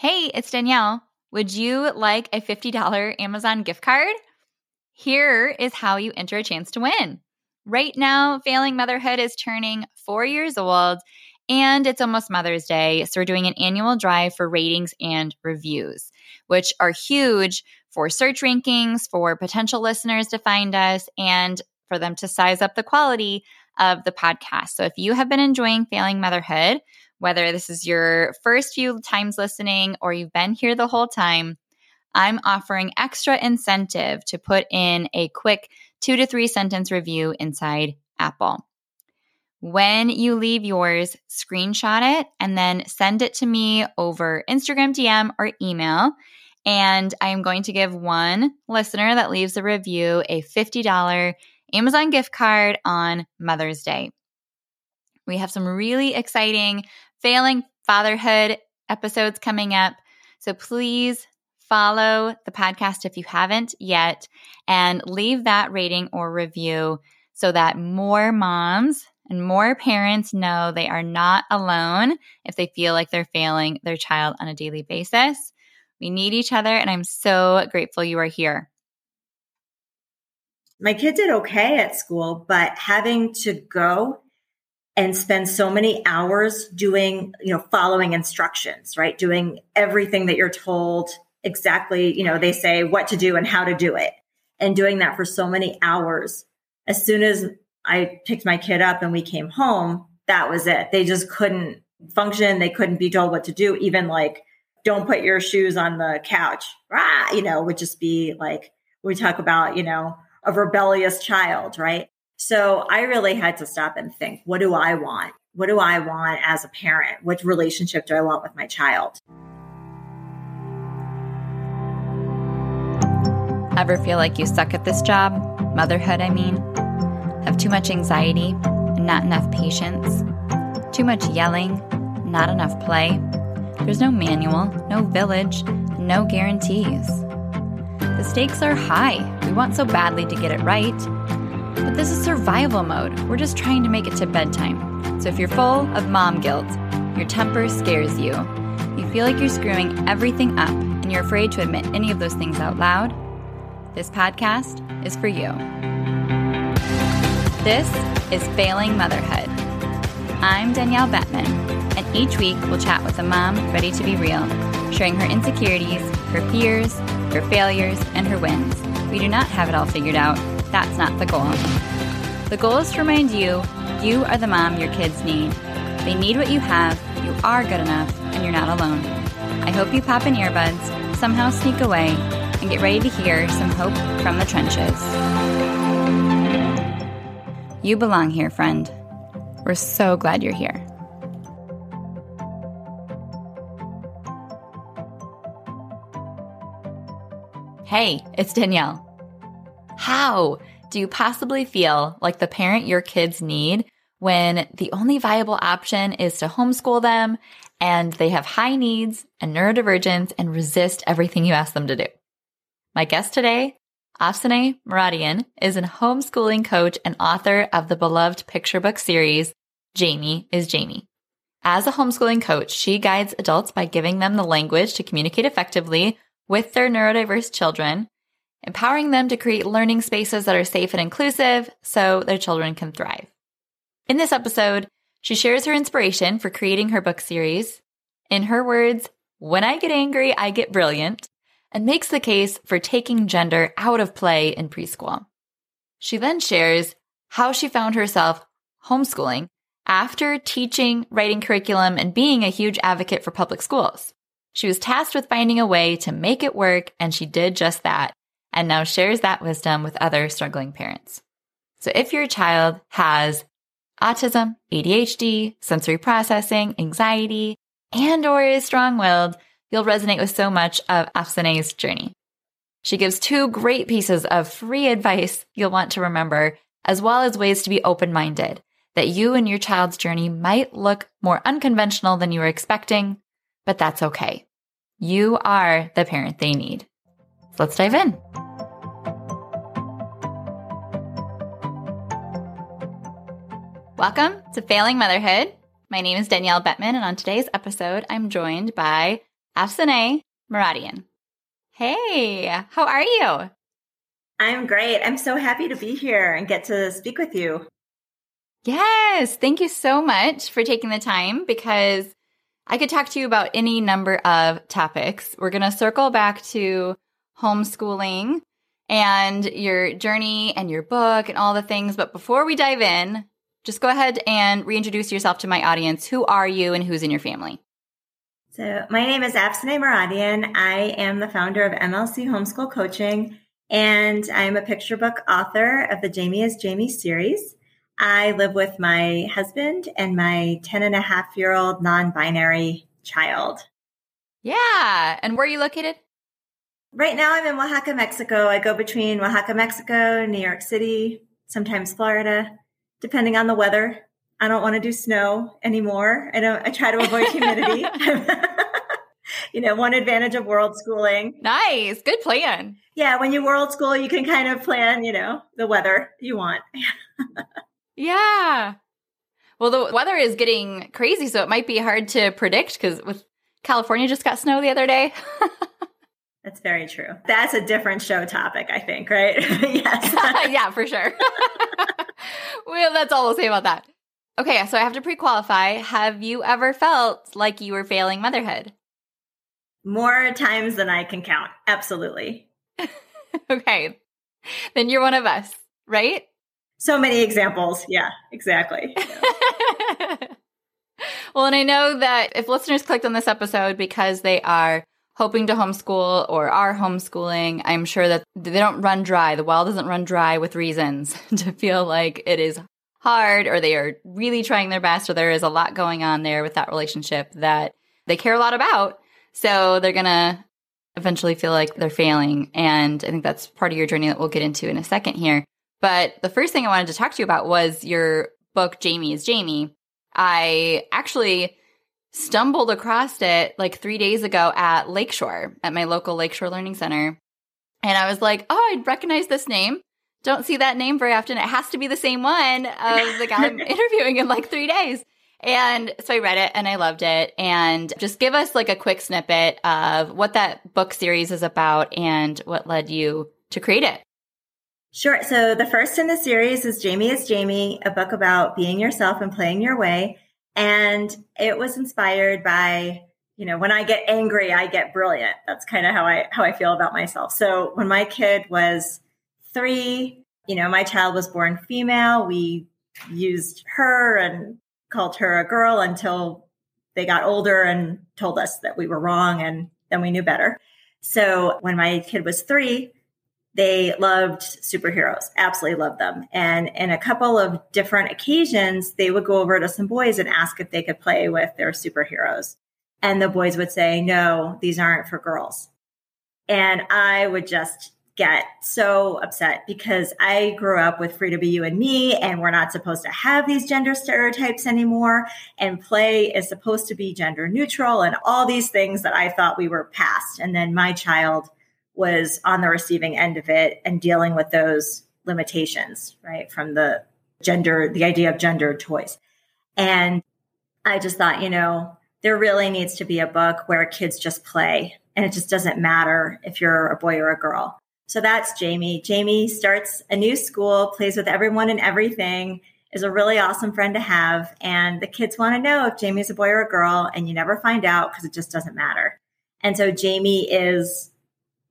Hey, it's Danielle. Would you like a $50 Amazon gift card? Here is how you enter a chance to win. Right now, Failing Motherhood is turning four years old and it's almost Mother's Day. So, we're doing an annual drive for ratings and reviews, which are huge for search rankings, for potential listeners to find us, and for them to size up the quality of the podcast. So, if you have been enjoying Failing Motherhood, whether this is your first few times listening or you've been here the whole time, I'm offering extra incentive to put in a quick two to three sentence review inside Apple. When you leave yours, screenshot it and then send it to me over Instagram DM or email. And I am going to give one listener that leaves a review a $50 Amazon gift card on Mother's Day. We have some really exciting failing fatherhood episodes coming up. So please follow the podcast if you haven't yet and leave that rating or review so that more moms and more parents know they are not alone if they feel like they're failing their child on a daily basis. We need each other, and I'm so grateful you are here. My kid did okay at school, but having to go and spend so many hours doing, you know, following instructions, right? Doing everything that you're told exactly, you know, they say what to do and how to do it. And doing that for so many hours. As soon as I picked my kid up and we came home, that was it. They just couldn't function. They couldn't be told what to do. Even like, don't put your shoes on the couch, rah, you know, would just be like, we talk about, you know, a rebellious child, right? So I really had to stop and think, what do I want? What do I want as a parent? What relationship do I want with my child? Ever feel like you suck at this job? Motherhood, I mean? Have too much anxiety and not enough patience? Too much yelling, not enough play? There's no manual, no village, no guarantees. The stakes are high. We want so badly to get it right but this is survival mode. We're just trying to make it to bedtime. So if you're full of mom guilt, your temper scares you, you feel like you're screwing everything up, and you're afraid to admit any of those things out loud, this podcast is for you. This is Failing Motherhood. I'm Danielle Bettman, and each week we'll chat with a mom ready to be real, sharing her insecurities, her fears, her failures, and her wins. We do not have it all figured out that's not the goal. The goal is to remind you you are the mom your kids need. They need what you have, you are good enough, and you're not alone. I hope you pop in earbuds, somehow sneak away, and get ready to hear some hope from the trenches. You belong here, friend. We're so glad you're here. Hey, it's Danielle. How do you possibly feel like the parent your kids need when the only viable option is to homeschool them and they have high needs and neurodivergence and resist everything you ask them to do? My guest today, Afsaneh Moradian, is a homeschooling coach and author of the beloved picture book series, Jamie is Jamie. As a homeschooling coach, she guides adults by giving them the language to communicate effectively with their neurodiverse children empowering them to create learning spaces that are safe and inclusive so their children can thrive. In this episode, she shares her inspiration for creating her book series. In her words, when I get angry, I get brilliant, and makes the case for taking gender out of play in preschool. She then shares how she found herself homeschooling after teaching writing curriculum and being a huge advocate for public schools. She was tasked with finding a way to make it work, and she did just that and now shares that wisdom with other struggling parents. So if your child has autism, ADHD, sensory processing, anxiety, and or is strong-willed, you'll resonate with so much of Afsaneh's journey. She gives two great pieces of free advice you'll want to remember, as well as ways to be open-minded, that you and your child's journey might look more unconventional than you were expecting, but that's okay. You are the parent they need let's dive in. Welcome to Failing Motherhood. My name is Danielle Bettman, and on today's episode, I'm joined by Afsaneh Moradian. Hey, how are you? I'm great. I'm so happy to be here and get to speak with you. Yes, thank you so much for taking the time because I could talk to you about any number of topics. We're going to circle back to homeschooling and your journey and your book and all the things. But before we dive in, just go ahead and reintroduce yourself to my audience. Who are you and who's in your family? So, my name is Afsaneh Moradian. I am the founder of MLC Homeschool Coaching, and I'm a picture book author of the Jamie is Jamie series. I live with my husband and my 10 and a half year old non binary child. Yeah. And where are you located? Right now, I'm in Oaxaca, Mexico. I go between Oaxaca, Mexico, New York City, sometimes Florida, depending on the weather. I don't want to do snow anymore. I don't. I try to avoid humidity. you know, one advantage of world schooling. Nice, good plan. Yeah, when you world school, you can kind of plan. You know, the weather you want. yeah. Well, the weather is getting crazy, so it might be hard to predict because with California just got snow the other day. That's very true. That's a different show topic, I think, right? yes. yeah, for sure. well, that's all we'll say about that. Okay, so I have to pre qualify. Have you ever felt like you were failing motherhood? More times than I can count. Absolutely. okay. Then you're one of us, right? So many examples. Yeah, exactly. Yeah. well, and I know that if listeners clicked on this episode because they are hoping to homeschool or are homeschooling, I'm sure that they don't run dry. The well doesn't run dry with reasons to feel like it is hard or they are really trying their best or there is a lot going on there with that relationship that they care a lot about. So they're going to eventually feel like they're failing. And I think that's part of your journey that we'll get into in a second here. But the first thing I wanted to talk to you about was your book, Jamie is Jamie. I actually stumbled across it like three days ago at Lakeshore, at my local Lakeshore Learning Center. And I was like, oh, I recognize this name. Don't see that name very often. It has to be the same one of the guy I'm interviewing in like three days. And so I read it and I loved it. And just give us like a quick snippet of what that book series is about and what led you to create it. Sure. So the first in the series is Jamie is Jamie, a book about being yourself and playing your way. And it was inspired by, you know, when I get angry, I get brilliant. That's kind of how I how I feel about myself. So when my kid was 3, you know, my child was born female, we used her and called her a girl until they got older and told us that we were wrong and then we knew better. So when my kid was 3, they loved superheroes, absolutely loved them. And in a couple of different occasions, they would go over to some boys and ask if they could play with their superheroes. And the boys would say, no, these aren't for girls. And I would just get so upset because I grew up with Free to Be You and Me, and we're not supposed to have these gender stereotypes anymore. And play is supposed to be gender neutral and all these things that I thought we were past. And then my child was on the receiving end of it and dealing with those limitations, right? From the gender, the idea of gendered toys. And I just thought, you know, there really needs to be a book where kids just play and it just doesn't matter if you're a boy or a girl. So that's Jamie. Jamie starts a new school, plays with everyone and everything, is a really awesome friend to have. And the kids want to know if Jamie's a boy or a girl, and you never find out because it just doesn't matter. And so Jamie is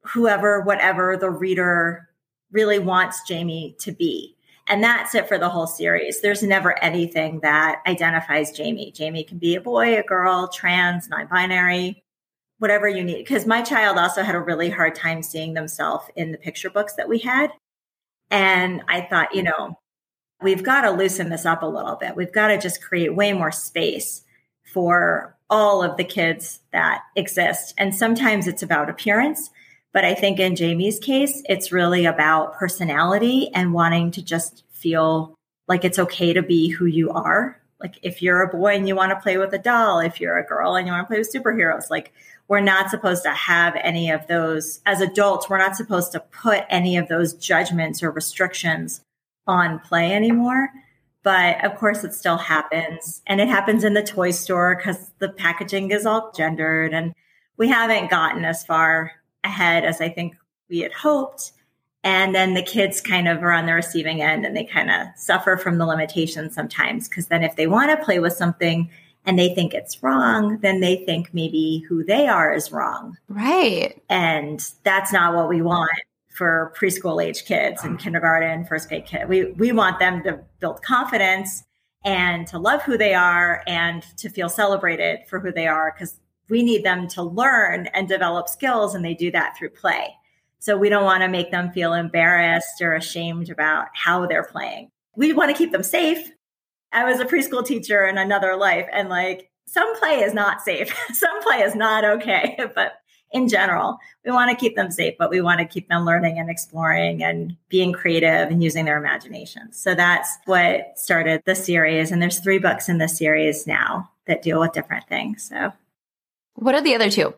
whoever, whatever the reader really wants Jamie to be. And that's it for the whole series. There's never anything that identifies Jamie. Jamie can be a boy, a girl, trans, non binary, whatever you need. Because my child also had a really hard time seeing themselves in the picture books that we had. And I thought, you know, we've got to loosen this up a little bit. We've got to just create way more space for all of the kids that exist. And sometimes it's about appearance. But I think in Jamie's case, it's really about personality and wanting to just feel like it's okay to be who you are. Like if you're a boy and you want to play with a doll, if you're a girl and you want to play with superheroes, like we're not supposed to have any of those as adults. We're not supposed to put any of those judgments or restrictions on play anymore. But of course, it still happens. And it happens in the toy store because the packaging is all gendered. And we haven't gotten as far ahead as I think we had hoped. And then the kids kind of are on the receiving end and they kind of suffer from the limitations sometimes. Because then if they want to play with something and they think it's wrong, then they think maybe who they are is wrong. Right. And that's not what we want for preschool age kids and kindergarten, first grade kids. We, we want them to build confidence and to love who they are and to feel celebrated for who they are because we need them to learn and develop skills and they do that through play. So we don't want to make them feel embarrassed or ashamed about how they're playing. We want to keep them safe. I was a preschool teacher in another life and like some play is not safe. some play is not okay, but in general, we want to keep them safe, but we want to keep them learning and exploring and being creative and using their imagination. So that's what started the series. And there's three books in the series now that deal with different things. So what are the other two?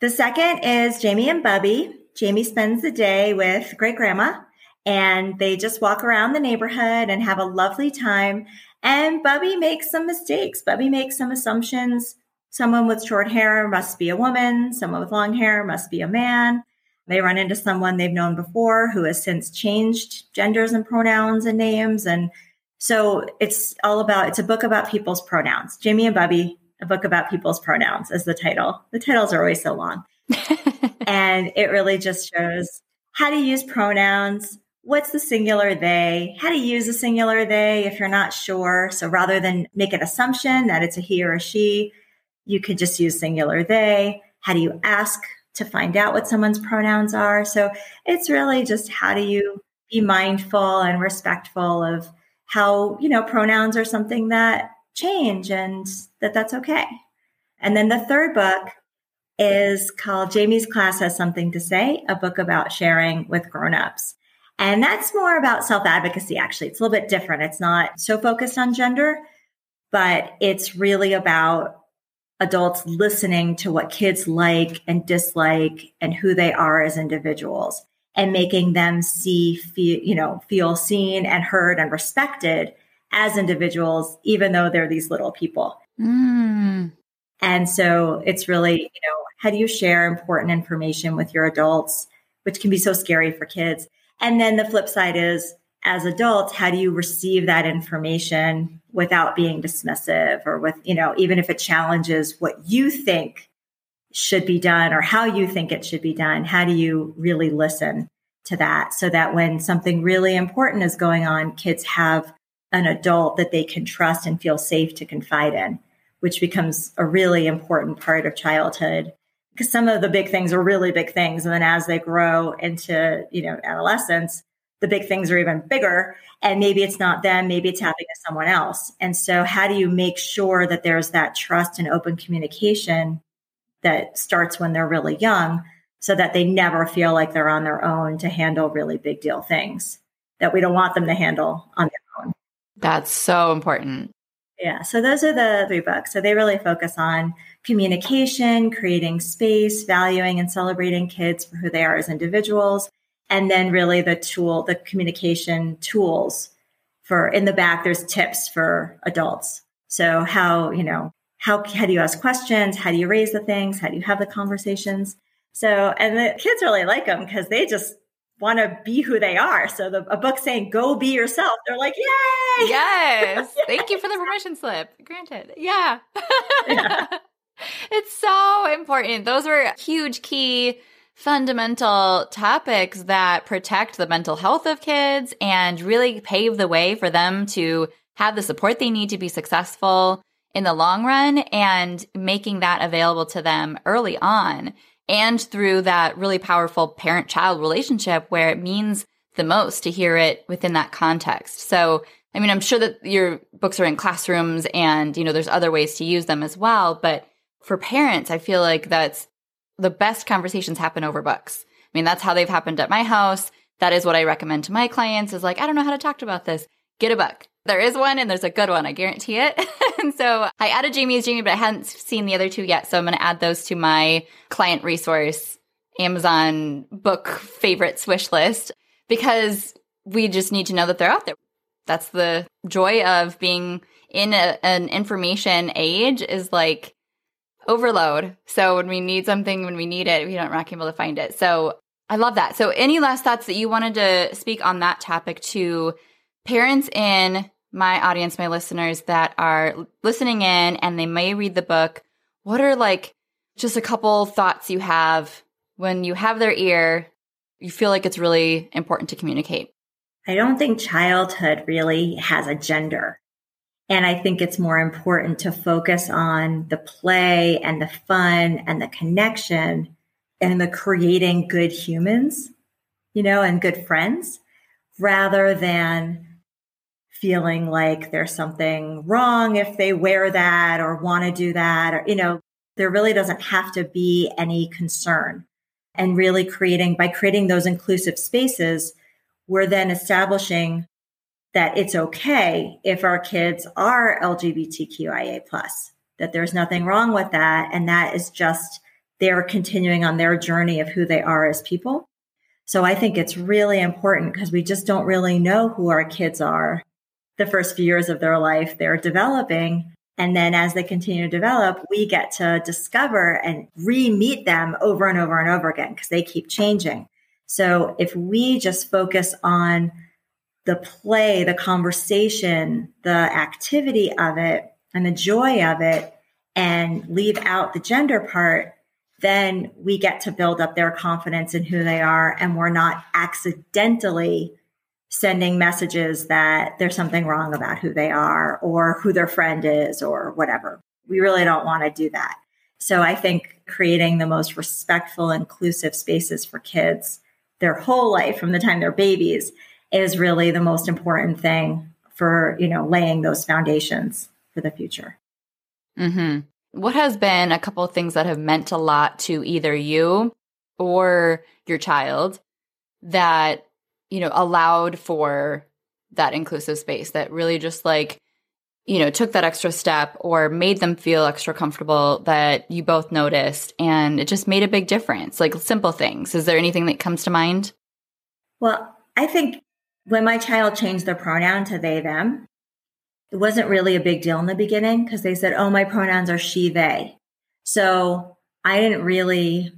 The second is Jamie and Bubbie. Jamie spends the day with great grandma and they just walk around the neighborhood and have a lovely time. And Bubbie makes some mistakes. Bubbie makes some assumptions. Someone with short hair must be a woman. Someone with long hair must be a man. They run into someone they've known before who has since changed genders and pronouns and names. And so it's all about, it's a book about people's pronouns. Jamie and Bubbie a book about people's pronouns as the title. The titles are always so long. and it really just shows how to use pronouns, what's the singular they, how to use a singular they if you're not sure. So rather than make an assumption that it's a he or a she, you could just use singular they. How do you ask to find out what someone's pronouns are? So it's really just how do you be mindful and respectful of how, you know, pronouns are something that change and that that's okay. And then the third book is called Jamie's Class Has Something to Say, a book about sharing with grown-ups. And that's more about self-advocacy, actually. It's a little bit different. It's not so focused on gender, but it's really about adults listening to what kids like and dislike and who they are as individuals and making them see, feel, you know, feel seen and heard and respected as individuals, even though they're these little people. Mm. And so it's really, you know, how do you share important information with your adults, which can be so scary for kids? And then the flip side is, as adults, how do you receive that information without being dismissive or with, you know, even if it challenges what you think should be done or how you think it should be done? How do you really listen to that so that when something really important is going on, kids have an adult that they can trust and feel safe to confide in, which becomes a really important part of childhood. Because some of the big things are really big things. And then as they grow into, you know, adolescence, the big things are even bigger. And maybe it's not them, maybe it's happening to someone else. And so how do you make sure that there's that trust and open communication that starts when they're really young so that they never feel like they're on their own to handle really big deal things that we don't want them to handle on. That's so important. Yeah. So those are the three books. So they really focus on communication, creating space, valuing and celebrating kids for who they are as individuals. And then really the tool, the communication tools for in the back, there's tips for adults. So how, you know, how, how do you ask questions? How do you raise the things? How do you have the conversations? So, and the kids really like them because they just want to be who they are. So the a book saying "Go be yourself," they're like, "Yay!" Yes, thank you for the permission slip. Granted, yeah. yeah. it's so important. Those were huge key fundamental topics that protect the mental health of kids and really pave the way for them to have the support they need to be successful in the long run and making that available to them early on and through that really powerful parent child relationship where it means the most to hear it within that context. So, I mean, I'm sure that your books are in classrooms and, you know, there's other ways to use them as well. But for parents, I feel like that's the best conversations happen over books. I mean, that's how they've happened at my house. That is what I recommend to my clients is like, I don't know how to talk about this. Get a book. There is one and there's a good one. I guarantee it. and so I added Jamie is Jamie, but I hadn't seen the other two yet. So I'm going to add those to my client resource, Amazon book favorites wish list because we just need to know that they're out there. That's the joy of being in a, an information age is like overload. So when we need something, when we need it, we don't not able to find it. So I love that. So any last thoughts that you wanted to speak on that topic to parents in my audience, my listeners that are listening in and they may read the book? What are like just a couple thoughts you have when you have their ear? You feel like it's really important to communicate. I don't think childhood really has a gender. And I think it's more important to focus on the play and the fun and the connection and the creating good humans, you know, and good friends rather than feeling like there's something wrong if they wear that or want to do that or, you know, there really doesn't have to be any concern. And really creating, by creating those inclusive spaces, we're then establishing that it's okay if our kids are LGBTQIA plus, that there's nothing wrong with that. And that is just they're continuing on their journey of who they are as people. So I think it's really important because we just don't really know who our kids are the first few years of their life. They're developing. And then as they continue to develop, we get to discover and re meet them over and over and over again because they keep changing. So if we just focus on the play, the conversation, the activity of it, and the joy of it, and leave out the gender part, then we get to build up their confidence in who they are. And we're not accidentally sending messages that there's something wrong about who they are or who their friend is or whatever. We really don't want to do that. So I think creating the most respectful, inclusive spaces for kids their whole life from the time they're babies is really the most important thing for, you know, laying those foundations for the future. Mm-hmm. What has been a couple of things that have meant a lot to either you or your child that, you know, allowed for that inclusive space that really just like, you know, took that extra step or made them feel extra comfortable that you both noticed and it just made a big difference? Like simple things. Is there anything that comes to mind? Well, I think when my child changed their pronoun to they, them, it wasn't really a big deal in the beginning because they said, oh, my pronouns are she, they. So I didn't really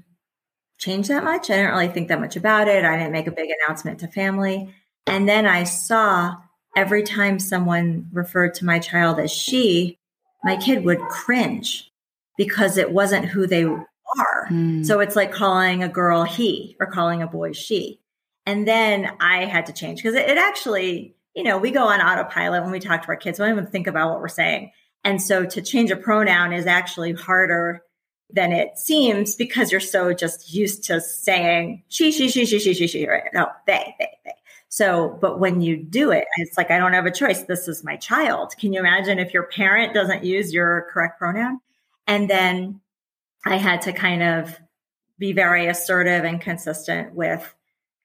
change that much. I didn't really think that much about it. I didn't make a big announcement to family. And then I saw every time someone referred to my child as she, my kid would cringe because it wasn't who they are. Mm. So it's like calling a girl he or calling a boy she. And then I had to change because it, it, actually, you know, we go on autopilot when we talk to our kids. We don't even think about what we're saying. And so to change a pronoun is actually harder than it seems because you're so just used to saying she, she, she, she, she, she, she, right? No, they, they, they. So, but when you do it, it's like, I don't have a choice. This is my child. Can you imagine if your parent doesn't use your correct pronoun? And then I had to kind of be very assertive and consistent with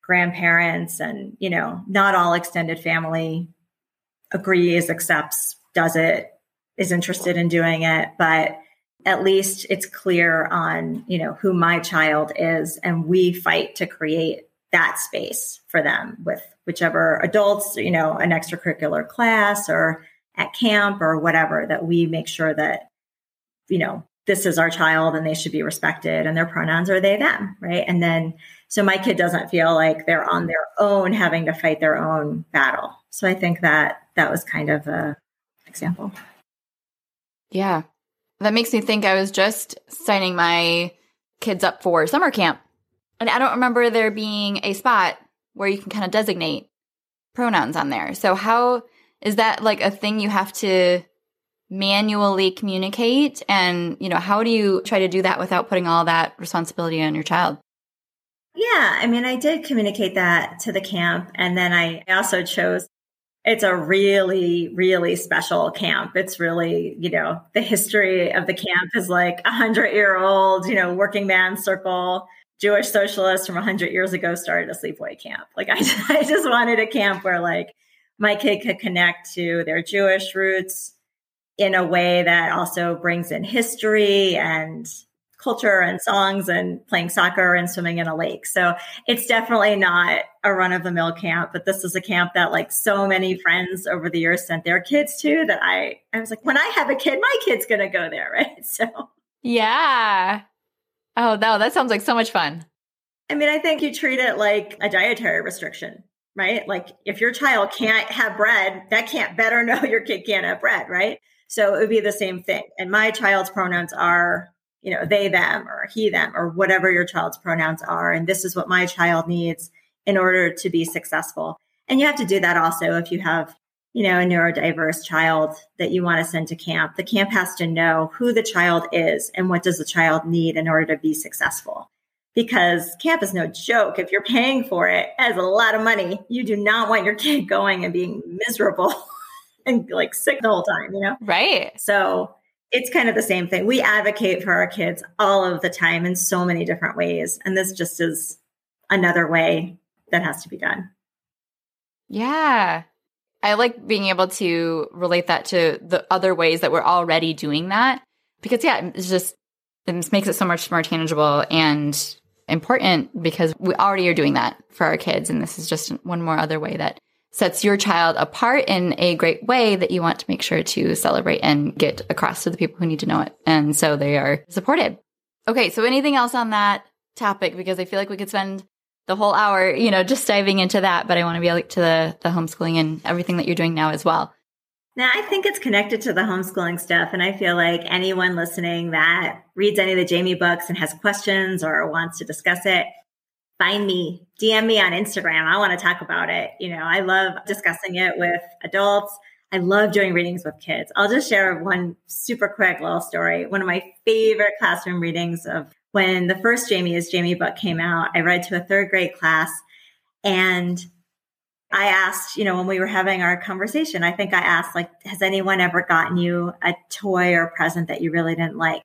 grandparents and, you know, not all extended family agrees, accepts, does it, is interested in doing it. But at least it's clear on, you know, who my child is. And we fight to create that space for them with whichever adults, you know, an extracurricular class or at camp or whatever, that we make sure that, you know, this is our child and they should be respected and their pronouns are they, them, right? And then, so my kid doesn't feel like they're on their own having to fight their own battle. So I think that that was kind of a example. Yeah. That makes me think I was just signing my kids up for summer camp. And I don't remember there being a spot where you can kind of designate pronouns on there. So how is that like a thing you have to manually communicate and you know how do you try to do that without putting all that responsibility on your child yeah i mean i did communicate that to the camp and then i also chose it's a really really special camp. It's really you know the history of the camp is like a hundred year old you know working man circle. Jewish socialists from a hundred years ago started a sleepaway camp. Like I, I just wanted a camp where like my kid could connect to their jewish roots in a way that also brings in history and culture and songs and playing soccer and swimming in a lake. So it's definitely not a run of the mill camp, but this is a camp that like so many friends over the years sent their kids to that I, I was like, when I have a kid, my kid's going to go there. Right. So Yeah. Oh, no, that sounds like so much fun. I mean, I think you treat it like a dietary restriction, right? Like if your child can't have bread, that can't better know your kid can't have bread, right? So it would be the same thing. And my child's pronouns are, you know, they, them, or he, them, or whatever your child's pronouns are. And this is what my child needs in order to be successful. And you have to do that also if you have, you know, a neurodiverse child that you want to send to camp. The camp has to know who the child is and what does the child need in order to be successful. Because camp is no joke. If you're paying for it, as a lot of money. You do not want your kid going and being miserable and like sick the whole time, you know? Right. So it's kind of the same thing. We advocate for our kids all of the time in so many different ways. And this just is another way that has to be done. Yeah. I like being able to relate that to the other ways that we're already doing that because, yeah, it's just, it makes it so much more tangible and important because we already are doing that for our kids. And this is just one more other way that sets your child apart in a great way that you want to make sure to celebrate and get across to the people who need to know it. And so they are supported. Okay. So anything else on that topic? Because I feel like we could spend the whole hour, you know, just diving into that, but I want to be like to the, the homeschooling and everything that you're doing now as well. Now, I think it's connected to the homeschooling stuff. And I feel like anyone listening that reads any of the Jamie books and has questions or wants to discuss it, find me, DM me on Instagram. I want to talk about it. You know, I love discussing it with adults. I love doing readings with kids. I'll just share one super quick little story. One of my favorite classroom readings of when the first Jamie is Jamie book came out, I read to a third grade class and I asked, you know, when we were having our conversation, I think I asked, like, has anyone ever gotten you a toy or present that you really didn't like?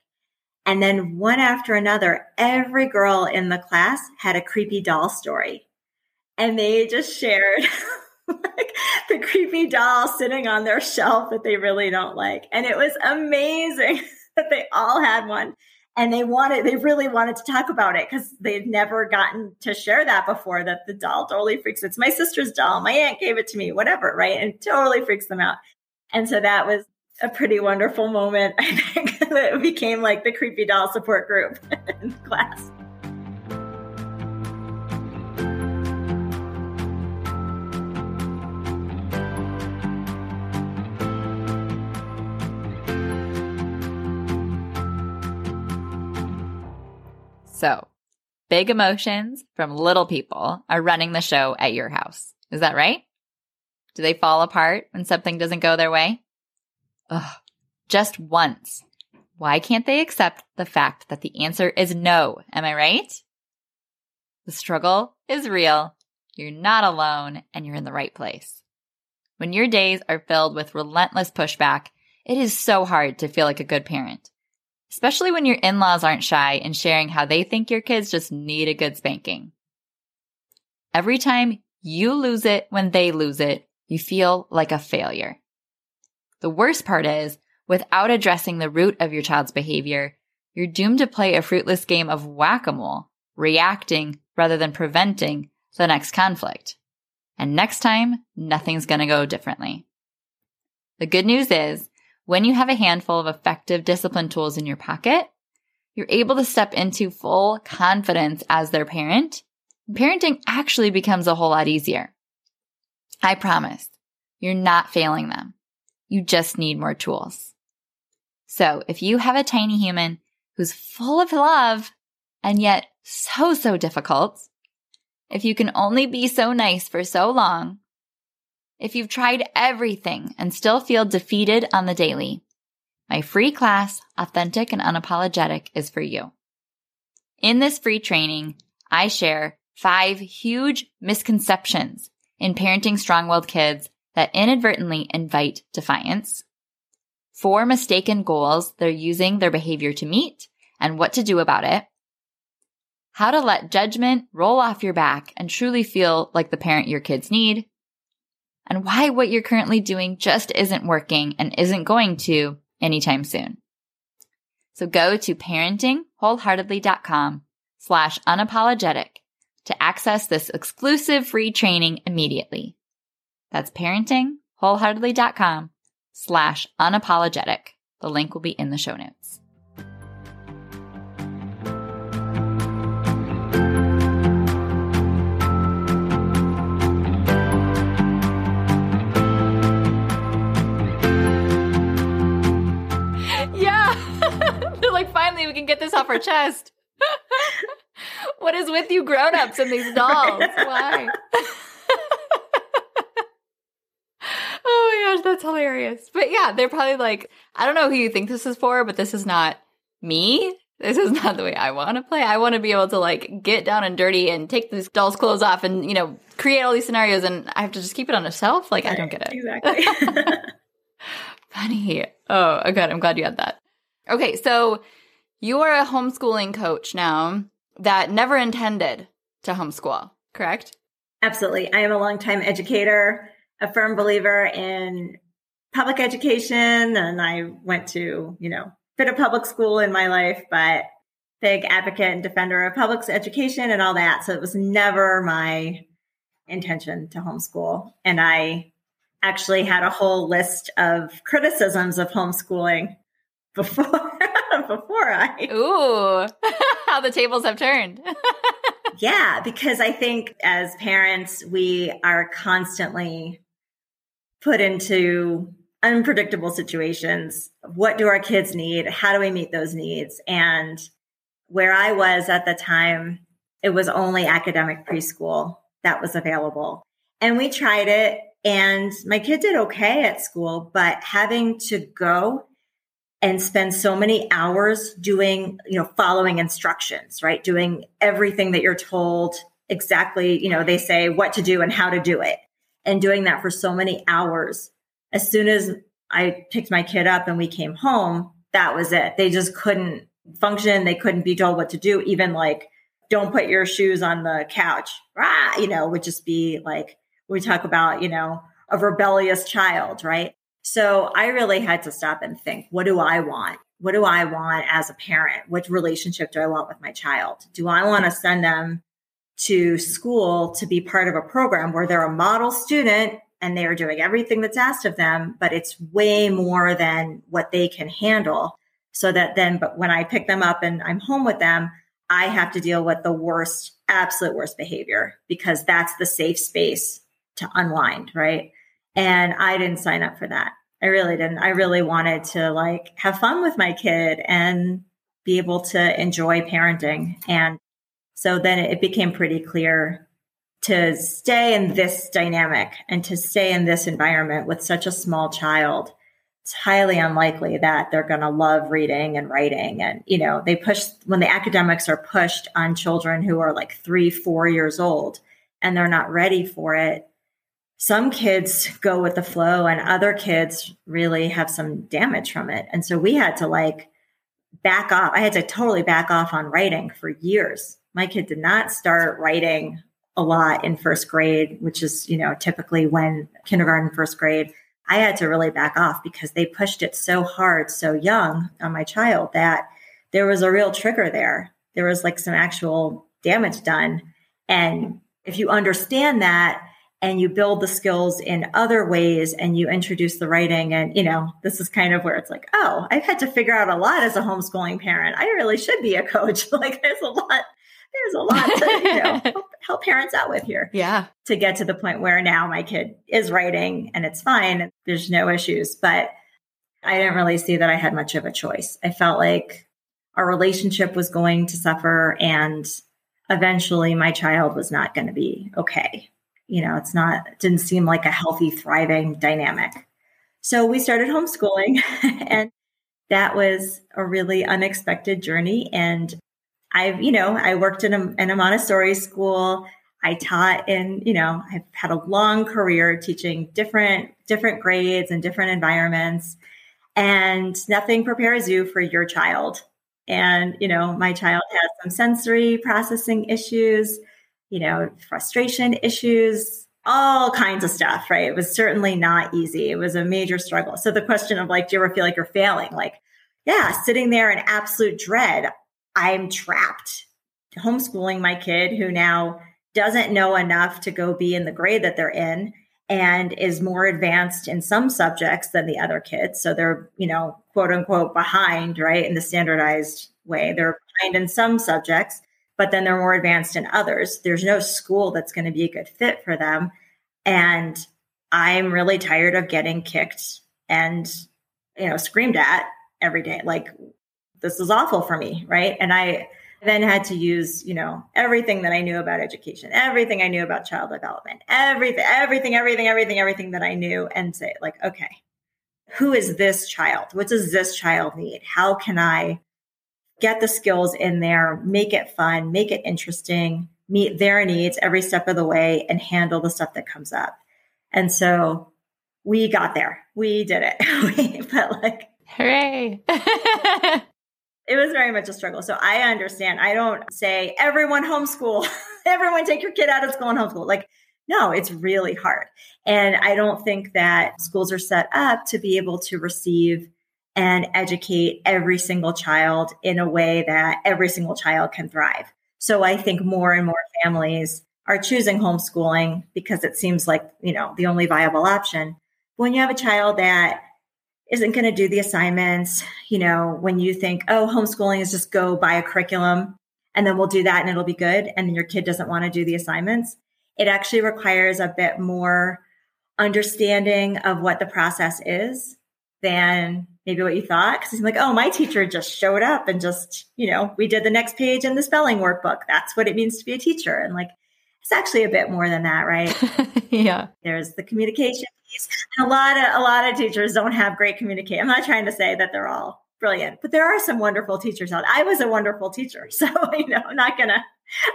And then one after another, every girl in the class had a creepy doll story. And they just shared like the creepy doll sitting on their shelf that they really don't like. And it was amazing that they all had one and they wanted they really wanted to talk about it because they'd never gotten to share that before that the doll totally freaks it's my sister's doll my aunt gave it to me whatever right and totally freaks them out and so that was a pretty wonderful moment i think that it became like the creepy doll support group in class So, big emotions from little people are running the show at your house. Is that right? Do they fall apart when something doesn't go their way? Ugh, just once. Why can't they accept the fact that the answer is no? Am I right? The struggle is real. You're not alone and you're in the right place. When your days are filled with relentless pushback, it is so hard to feel like a good parent especially when your in laws aren't shy in sharing how they think your kids just need a good spanking. Every time you lose it when they lose it, you feel like a failure. The worst part is, without addressing the root of your child's behavior, you're doomed to play a fruitless game of whack a mole, reacting rather than preventing the next conflict. And next time, nothing's going to go differently. The good news is when you have a handful of effective discipline tools in your pocket, you're able to step into full confidence as their parent. Parenting actually becomes a whole lot easier. I promise you're not failing them. You just need more tools. So if you have a tiny human who's full of love and yet so, so difficult, if you can only be so nice for so long, if you've tried everything and still feel defeated on the daily, my free class, Authentic and Unapologetic, is for you. In this free training, I share five huge misconceptions in parenting strong willed kids that inadvertently invite defiance, four mistaken goals they're using their behavior to meet, and what to do about it, how to let judgment roll off your back and truly feel like the parent your kids need, and why what you're currently doing just isn't working and isn't going to anytime soon. So go to parentingwholeheartedly.com slash unapologetic to access this exclusive free training immediately. That's parentingwholeheartedly.com slash unapologetic. The link will be in the show notes. like, finally, we can get this off our chest. what is with you grown ups and these dolls? Why? my gosh, that's hilarious. But yeah, they're probably like, I don't know who you think this is for, but this is not me. This is not the way I want to play. I want to be able to like get down and dirty and take these doll's clothes off and, you know, create all these scenarios and I have to just keep it on a shelf. Like, right, I don't get it. Exactly. Funny. Oh, oh good. I'm glad you had that. Okay. So you are a homeschooling coach now that never intended to homeschool, correct? Absolutely. I am a longtime educator, a firm believer in public education, and I went to, you know, bit of public school in my life, but big advocate and defender of public education and all that. So it was never my intention to homeschool. And I actually had a whole list of criticisms of homeschooling before before I Ooh, how the tables have turned. yeah, because I think as parents we are constantly put into unpredictable situations. What do our kids need? How do we meet those needs? And where I was at the time, it was only academic preschool that was available. And we tried it, and my kid did okay at school, but having to go and spend so many hours doing, you know, following instructions, right? Doing everything that you're told exactly, you know, they say what to do and how to do it. And doing that for so many hours as soon as I picked my kid up and we came home, that was it. They just couldn't function. They couldn't be told what to do. Even like, don't put your shoes on the couch, ah, you know, would just be like, we talk about, you know, a rebellious child, right? So I really had to stop and think, what do I want? What do I want as a parent? What relationship do I want with my child? Do I want to send them to school to be part of a program where they're a model student and they are doing everything that's asked of them, but it's way more than what they can handle. So that then, but when I pick them up and I'm home with them, I have to deal with the worst, absolute worst behavior because that's the safe space to unwind, right? And I didn't sign up for that. I really didn't. I really wanted to like have fun with my kid and be able to enjoy parenting. And so then it became pretty clear to stay in this dynamic and to stay in this environment with such a small child it's highly unlikely that they're going to love reading and writing. And you know they push when the academics are pushed on children who are like three four years old and they're not ready for it some kids go with the flow and other kids really have some damage from it. And so we had to like back off i had to totally back off on writing for years my kid did not start writing a lot in first grade, which is, you know, typically when kindergarten, first grade, I had to really back off because they pushed it so hard, so young on my child that there was a real trigger there. There was like some actual damage done. And if you understand that and you build the skills in other ways and you introduce the writing, and, you know, this is kind of where it's like, oh, I've had to figure out a lot as a homeschooling parent. I really should be a coach. like, there's a lot there's a lot to you know, help, help, parents out with here. Yeah. To get to the point where now my kid is writing and it's fine. There's no issues. But I didn't really see that I had much of a choice. I felt like our relationship was going to suffer and eventually my child was not going to be okay. You know, it's not, it didn't seem like a healthy, thriving dynamic. So we started homeschooling and that was a really unexpected journey. And I've, you know, I worked in a, in a Montessori school. I taught in, you know, I've had a long career teaching different, different grades and different environments. And nothing prepares you for your child. And, you know, my child has some sensory processing issues, you know, frustration issues, all kinds of stuff, right? It was certainly not easy. It was a major struggle. So the question of like, do you ever feel like you're failing? Like, yeah, sitting there in absolute dread. I'm trapped homeschooling my kid who now doesn't know enough to go be in the grade that they're in and is more advanced in some subjects than the other kids. So they're, you know, quote unquote behind, right, in the standardized way. They're behind in some subjects, but then they're more advanced in others. There's no school that's going to be a good fit for them. And I'm really tired of getting kicked and, you know, screamed at every day. Like, this is awful for me, right? And I then had to use, you know, everything that I knew about education, everything I knew about child development, everything, everything, everything, everything, everything that I knew and say, like, okay, who is this child? What does this child need? How can I get the skills in there, make it fun, make it interesting, meet their needs every step of the way, and handle the stuff that comes up? And so we got there. We did it. but like, hooray. it was very much a struggle. So I understand. I don't say everyone homeschool, everyone take your kid out of school and homeschool. Like, no, it's really hard. And I don't think that schools are set up to be able to receive and educate every single child in a way that every single child can thrive. So I think more and more families are choosing homeschooling because it seems like, you know, the only viable option. When you have a child that isn't going to do the assignments, you know, when you think, oh, homeschooling is just go buy a curriculum and then we'll do that and it'll be good. And then your kid doesn't want to do the assignments. It actually requires a bit more understanding of what the process is than maybe what you thought. Cause it's like, oh, my teacher just showed up and just, you know, we did the next page in the spelling workbook. That's what it means to be a teacher. And like, it's actually a bit more than that, right? yeah. There's the communication. And a lot of a lot of teachers don't have great communication. I'm not trying to say that they're all brilliant, but there are some wonderful teachers out. I was a wonderful teacher. So, you know, I'm not gonna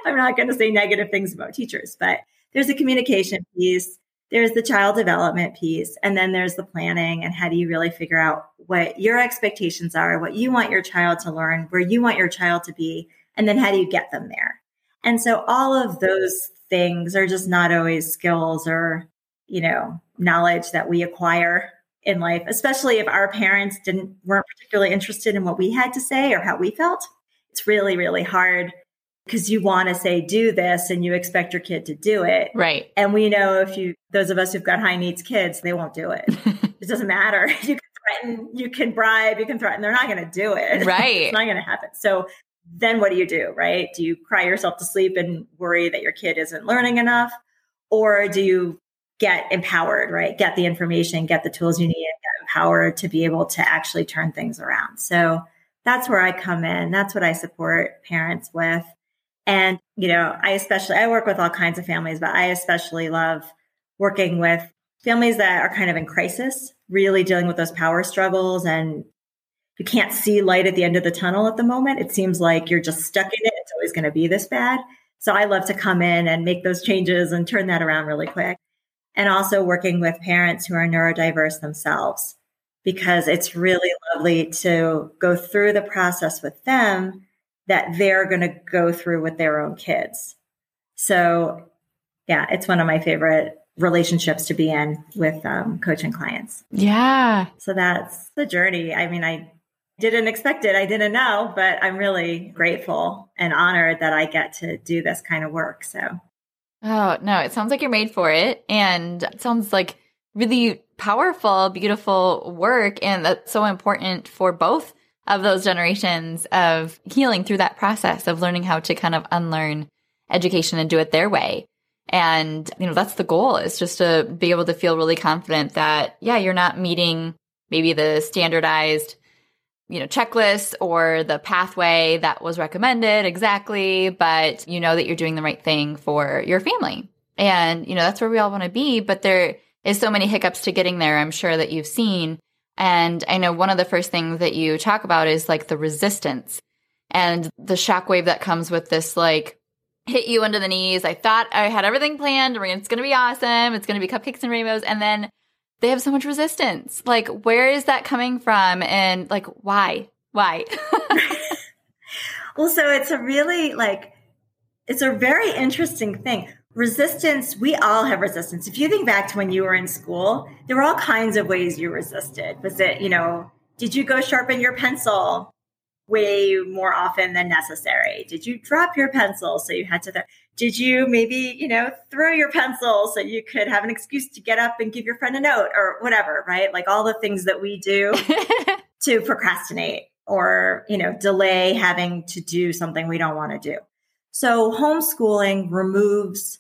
I'm not gonna say negative things about teachers, but there's a communication piece, there's the child development piece, and then there's the planning and how do you really figure out what your expectations are, what you want your child to learn, where you want your child to be, and then how do you get them there? And so all of those things are just not always skills or, you know, knowledge that we acquire in life, especially if our parents didn't weren't particularly interested in what we had to say or how we felt. It's really, really hard because you want to say do this and you expect your kid to do it. Right. And we know if you those of us who've got high needs kids, they won't do it. it doesn't matter. You can threaten, you can bribe, you can threaten, they're not going to do it. Right. it's not going to happen. So then what do you do, right? Do you cry yourself to sleep and worry that your kid isn't learning enough? Or do you get empowered, right? Get the information, get the tools you need, get empowered to be able to actually turn things around. So that's where I come in. That's what I support parents with. And, you know, I especially, I work with all kinds of families, but I especially love working with families that are kind of in crisis, really dealing with those power struggles and you can't see light at the end of the tunnel at the moment. It seems like you're just stuck in it. It's always going to be this bad. So I love to come in and make those changes and turn that around really quick. And also working with parents who are neurodiverse themselves, because it's really lovely to go through the process with them that they're going to go through with their own kids. So, yeah, it's one of my favorite relationships to be in with um, coaching clients. Yeah. So that's the journey. I mean, I didn't expect it. I didn't know, but I'm really grateful and honored that I get to do this kind of work. So, oh, no, it sounds like you're made for it. And it sounds like really powerful, beautiful work. And that's so important for both of those generations of healing through that process of learning how to kind of unlearn education and do it their way. And, you know, that's the goal is just to be able to feel really confident that, yeah, you're not meeting maybe the standardized you know, checklist or the pathway that was recommended exactly, but you know that you're doing the right thing for your family. And, you know, that's where we all want to be, but there is so many hiccups to getting there, I'm sure that you've seen. And I know one of the first things that you talk about is like the resistance and the shockwave that comes with this, like, hit you under the knees. I thought I had everything planned. It's going to be awesome. It's going to be cupcakes and rainbows. And then they have so much resistance. Like, where is that coming from? And like, why? Why? well, so it's a really like, it's a very interesting thing. Resistance, we all have resistance. If you think back to when you were in school, there were all kinds of ways you resisted. Was it, you know, did you go sharpen your pencil? way more often than necessary? Did you drop your pencil so you had to? Th- did you maybe you know throw your pencil so you could have an excuse to get up and give your friend a note or whatever? Right, like all the things that we do to procrastinate or you know delay having to do something we don't want to do. So homeschooling removes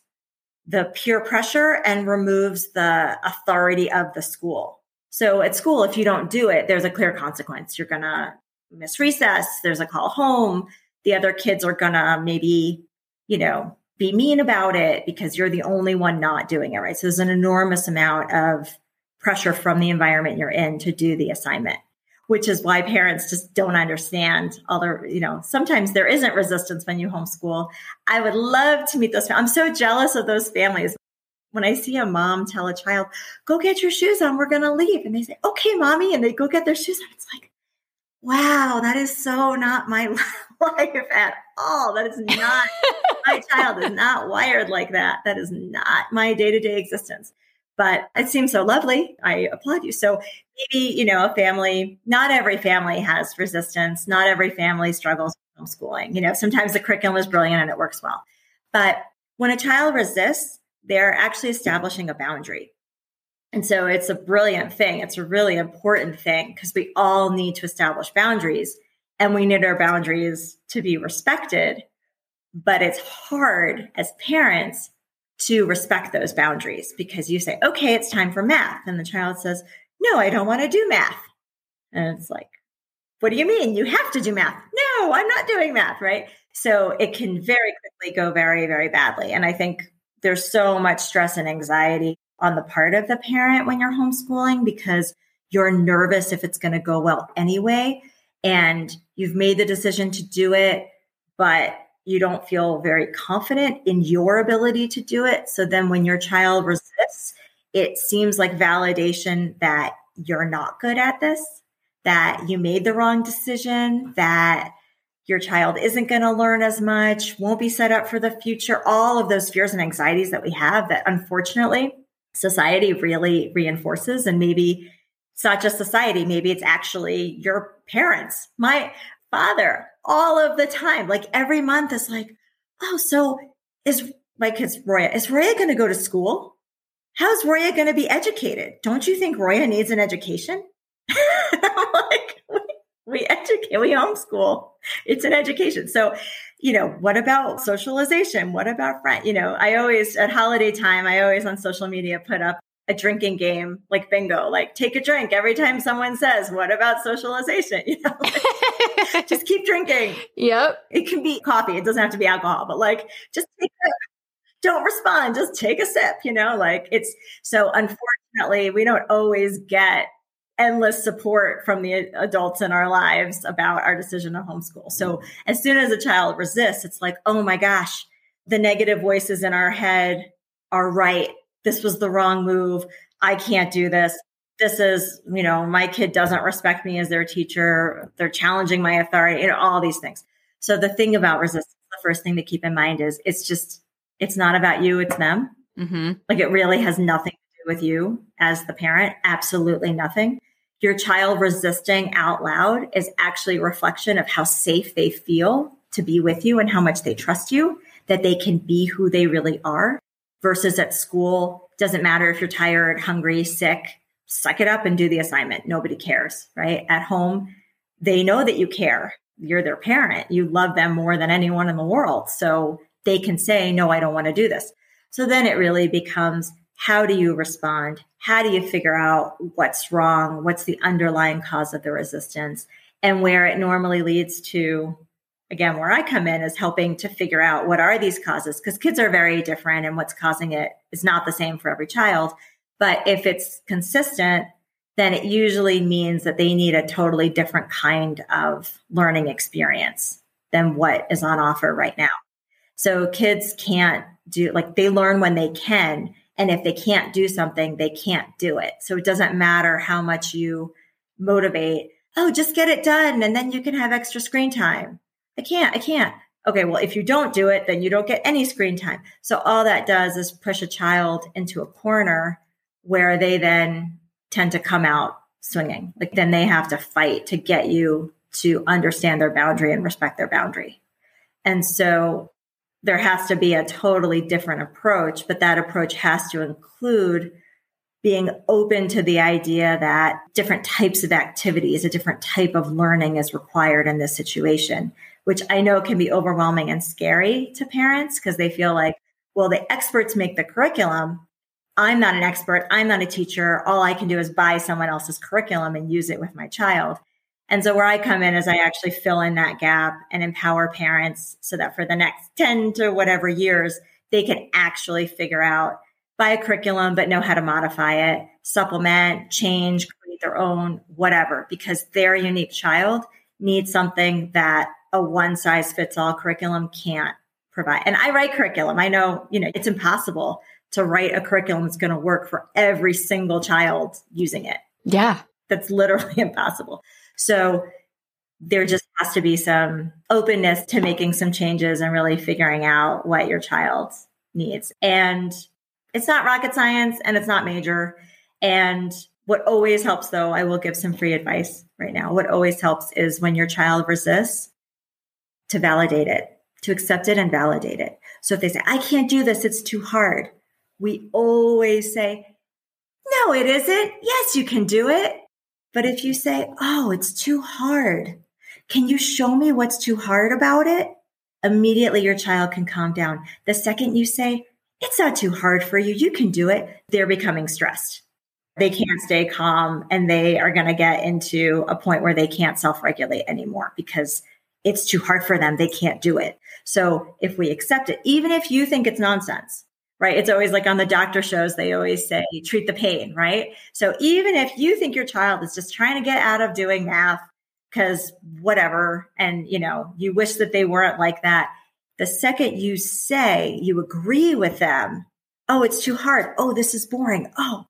the peer pressure and removes the authority of the school. So at school, if you don't do it, there's a clear consequence. You're going to miss recess, there's a call home. The other kids are going to maybe, you know, be mean about it because you're the only one not doing it, right? So there's an enormous amount of pressure from the environment you're in to do the assignment, which is why parents just don't understand all the, you know, sometimes there isn't resistance when you homeschool. I would love to meet those. I'm so jealous of those families. When I see a mom tell a child, go get your shoes on, we're going to leave. And they say, okay, mommy. And they go get their shoes on. It's like, wow, that is so not my life at all. That is not, my child is not wired like that. That is not my day to day existence. But it seems so lovely. I applaud you. So maybe, you know, a family, not every family has resistance. Not every family struggles with homeschooling. You know, sometimes the curriculum is brilliant and it works well. But when a child resists, they're actually establishing a boundary. And so it's a brilliant thing. It's a really important thing because we all need to establish boundaries and we need our boundaries to be respected. But it's hard as parents to respect those boundaries because you say, okay, it's time for math. And the child says, no, I don't want to do math. And it's like, what do you mean? You have to do math. No, I'm not doing math, right? So it can very quickly go very, very badly. And I think there's so much stress and anxiety on the part of the parent when you're homeschooling because you're nervous if it's going to go well anyway. And you've made the decision to do it, but you don't feel very confident in your ability to do it. So then when your child resists, it seems like validation that you're not good at this, that you made the wrong decision, that your child isn't going to learn as much, won't be set up for the future, all of those fears and anxieties that we have that unfortunately society really reinforces and maybe it's not just society maybe it's actually your parents. My father all of the time like every month is like oh so is my kid's roya is roya going to go to school? How's roya going to be educated? Don't you think roya needs an education? Like we educate we homeschool. It's an education. So you know, what about socialization? What about friend? You know, I always at holiday time, I always on social media put up a drinking game like bingo, like take a drink every time someone says, What about socialization? You know, like, just keep drinking. Yep. It can be coffee, it doesn't have to be alcohol, but like just take a don't respond, just take a sip, you know, like it's so unfortunately, we don't always get endless support from the adults in our lives about our decision to homeschool. So as soon as a child resists, it's like, oh my gosh, the negative voices in our head are right. This was the wrong move. I can't do this. This is, you know, my kid doesn't respect me as their teacher. They're challenging my authority, you know, all these things. So the thing about resistance, the first thing to keep in mind is it's just, it's not about you, it's them. Mm-hmm. Like it really has nothing to do with you as the parent, absolutely nothing your child resisting out loud is actually a reflection of how safe they feel to be with you and how much they trust you, that they can be who they really are. Versus at school, doesn't matter if you're tired, hungry, sick, suck it up and do the assignment. Nobody cares, right? At home, they know that you care. You're their parent. You love them more than anyone in the world. So they can say, no, I don't want to do this. So then it really becomes how do you respond? How do you figure out what's wrong? What's the underlying cause of the resistance? And where it normally leads to, again, where I come in is helping to figure out what are these causes? Because kids are very different and what's causing it is not the same for every child. But if it's consistent, then it usually means that they need a totally different kind of learning experience than what is on offer right now. So kids can't do like they learn when they can and if they can't do something, they can't do it. So it doesn't matter how much you motivate. Oh, just get it done and then you can have extra screen time. I can't, I can't. Okay, well, if you don't do it, then you don't get any screen time. So all that does is push a child into a corner where they then tend to come out swinging. Like then they have to fight to get you to understand their boundary and respect their boundary. And so there has to be a totally different approach, but that approach has to include being open to the idea that different types of activities, a different type of learning is required in this situation, which I know can be overwhelming and scary to parents because they feel like, well, the experts make the curriculum. I'm not an expert. I'm not a teacher. All I can do is buy someone else's curriculum and use it with my child. And so where I come in is I actually fill in that gap and empower parents so that for the next 10 to whatever years, they can actually figure out buy a curriculum, but know how to modify it, supplement, change, create their own, whatever, because their unique child needs something that a one size fits all curriculum can't provide. And I write curriculum. I know, you know, it's impossible to write a curriculum that's going to work for every single child using it. Yeah. That's literally impossible. So there just has to be some openness to making some changes and really figuring out what your child needs. And it's not rocket science and it's not major. And what always helps, though, I will give some free advice right now. What always helps is when your child resists, to validate it, to accept it and validate it. So if they say, I can't do this, it's too hard, we always say, No, it isn't. Yes, you can do it. But if you say, oh, it's too hard, can you show me what's too hard about it? Immediately your child can calm down. The second you say, it's not too hard for you, you can do it, they're becoming stressed. They can't stay calm and they are going to get into a point where they can't self regulate anymore because it's too hard for them. They can't do it. So if we accept it, even if you think it's nonsense, right? It's always like on the doctor shows, they always say, treat the pain, right? So even if you think your child is just trying to get out of doing math because whatever, and you know, you wish that they weren't like that, the second you say you agree with them, oh, it's too hard. Oh, this is boring. Oh,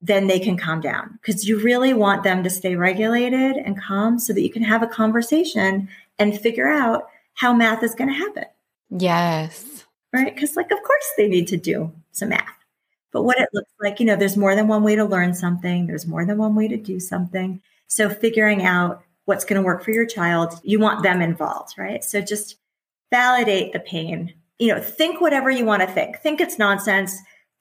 then they can calm down because you really want them to stay regulated and calm so that you can have a conversation and figure out how math is going to happen. Yes right? Because, like, of course they need to do some math. But what it looks like, you know, there's more than one way to learn something, there's more than one way to do something. So, figuring out what's going to work for your child, you want them involved, right? So, just validate the pain. You know, think whatever you want to think. Think it's nonsense.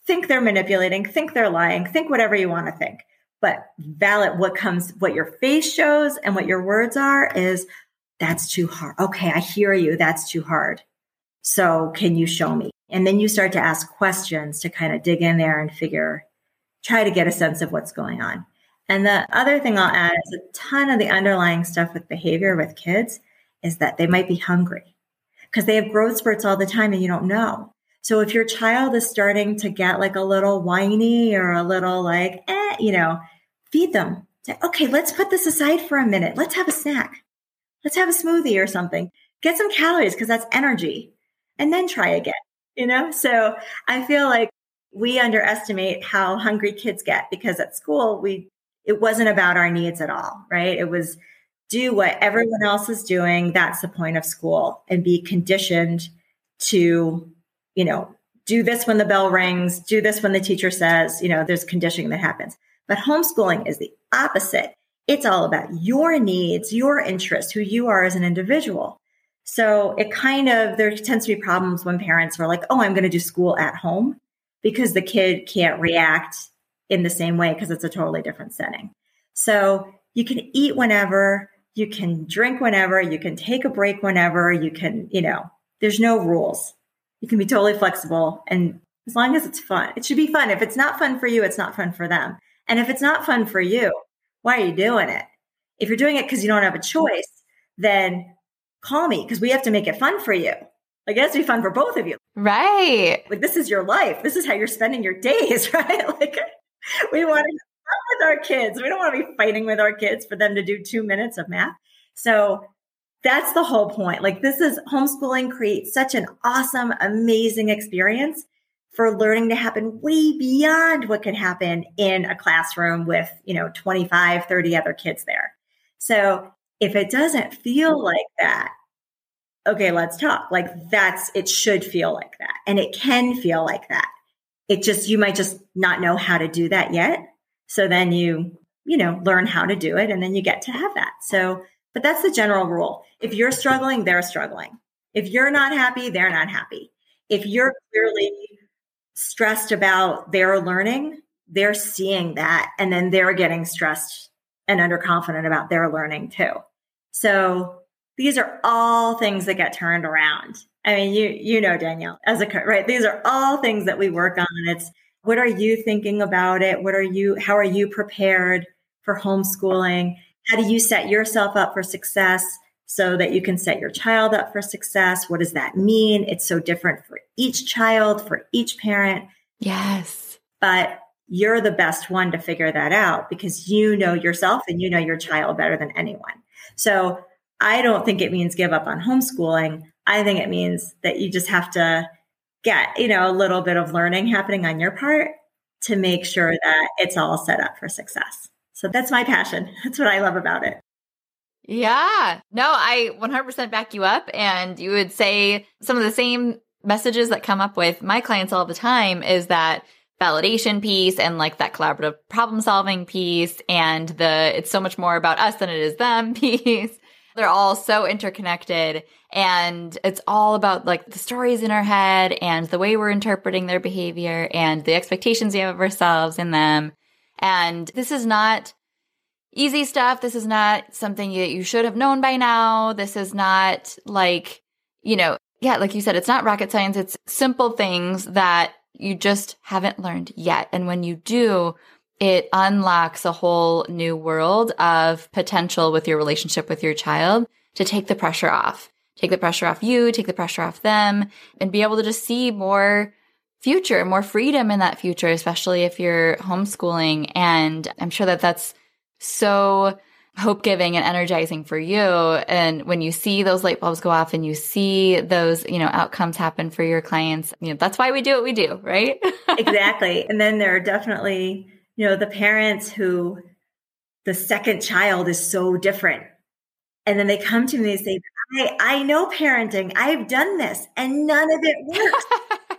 Think they're manipulating. Think they're lying. Think whatever you want to think. But valid what comes, what your face shows and what your words are is that's too hard. Okay, I hear you. That's too hard. So can you show me? And then you start to ask questions to kind of dig in there and figure, try to get a sense of what's going on. And the other thing I'll add is a ton of the underlying stuff with behavior with kids is that they might be hungry because they have growth spurts all the time and you don't know. So if your child is starting to get like a little whiny or a little like, eh, you know, feed them. Say, okay, let's put this aside for a minute. Let's have a snack. Let's have a smoothie or something. Get some calories because that's energy and then try again, you know? So I feel like we underestimate how hungry kids get because at school we it wasn't about our needs at all, right? It was do what everyone else is doing. That's the point of school and be conditioned to, you know, do this when the bell rings, do this when the teacher says, you know, there's conditioning that happens. But homeschooling is the opposite. It's all about your needs, your interests, who you are as an individual. So it kind of, there tends to be problems when parents are like, oh, I'm going to do school at home because the kid can't react in the same way because it's a totally different setting. So you can eat whenever, you can drink whenever, you can take a break whenever, you can, you know, there's no rules. You can be totally flexible. And as long as it's fun, it should be fun. If it's not fun for you, it's not fun for them. And if it's not fun for you, why are you doing it? If you're doing it because you don't have a choice, then call me because we have to make it fun for you. Like it has to be fun for both of you. Right. Like this is your life. This is how you're spending your days, right? Like we want to with our kids. We don't want to be fighting with our kids for them to do two minutes of math. So that's the whole point. Like this is homeschooling creates such an awesome, amazing experience for learning to happen way beyond what could happen in a classroom with, you know, 25, 30 other kids there. So if it doesn't feel mm-hmm. like that, okay, let's talk. Like that's, it should feel like that. And it can feel like that. It just, you might just not know how to do that yet. So then you, you know, learn how to do it and then you get to have that. So, but that's the general rule. If you're struggling, they're struggling. If you're not happy, they're not happy. If you're clearly stressed about their learning, they're seeing that and then they're getting stressed and underconfident about their learning too. So these are all things that get turned around. I mean, you you know Danielle as a coach, right. These are all things that we work on. It's what are you thinking about it? What are you? How are you prepared for homeschooling? how do you set yourself up for success so that you can set your child up for success? What does that mean? It's so different for each child, for each parent. Yes. But you're the best one to figure that out because you know yourself and you know your child better than anyone. So I don't think it means give up on homeschooling. I think it means that you just have to get, you know, a little bit of learning happening on your part to make sure that it's all set up for success. So that's my passion. That's what I love about it. Yeah. No, I 100% back you up. And you would say some of the same messages that come up with my clients all the time is that validation piece and like that collaborative problem solving piece and the it's so much more about us than it is them piece. They're all so interconnected and it's all about like the stories in our head and the way we're interpreting their behavior and the expectations we have of ourselves and them. And this is not easy stuff. This is not something that you should have known by now. This is not like, you know, yeah, like you said, it's not rocket science. It's simple things that you just haven't learned yet. And when you do, it unlocks a whole new world of potential with your relationship with your child to take the pressure off, take the pressure off you, take the pressure off them, and be able to just see more future, more freedom in that future, especially if you're homeschooling. And I'm sure that that's so hope giving and energizing for you. And when you see those light bulbs go off and you see those, you know, outcomes happen for your clients, you know, that's why we do what we do, right? exactly. And then there are definitely, you know, the parents who the second child is so different. And then they come to me and they say, I, I know parenting. I've done this and none of it works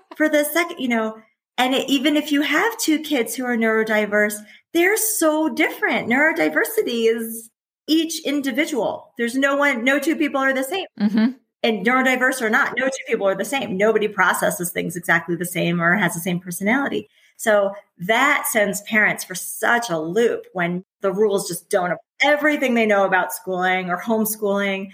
for the second, you know, and it, even if you have two kids who are neurodiverse, they're so different. Neurodiversity is each individual. There's no one, no two people are the same. Mm-hmm. And neurodiverse or not, no two people are the same. Nobody processes things exactly the same or has the same personality. So that sends parents for such a loop when the rules just don't everything they know about schooling or homeschooling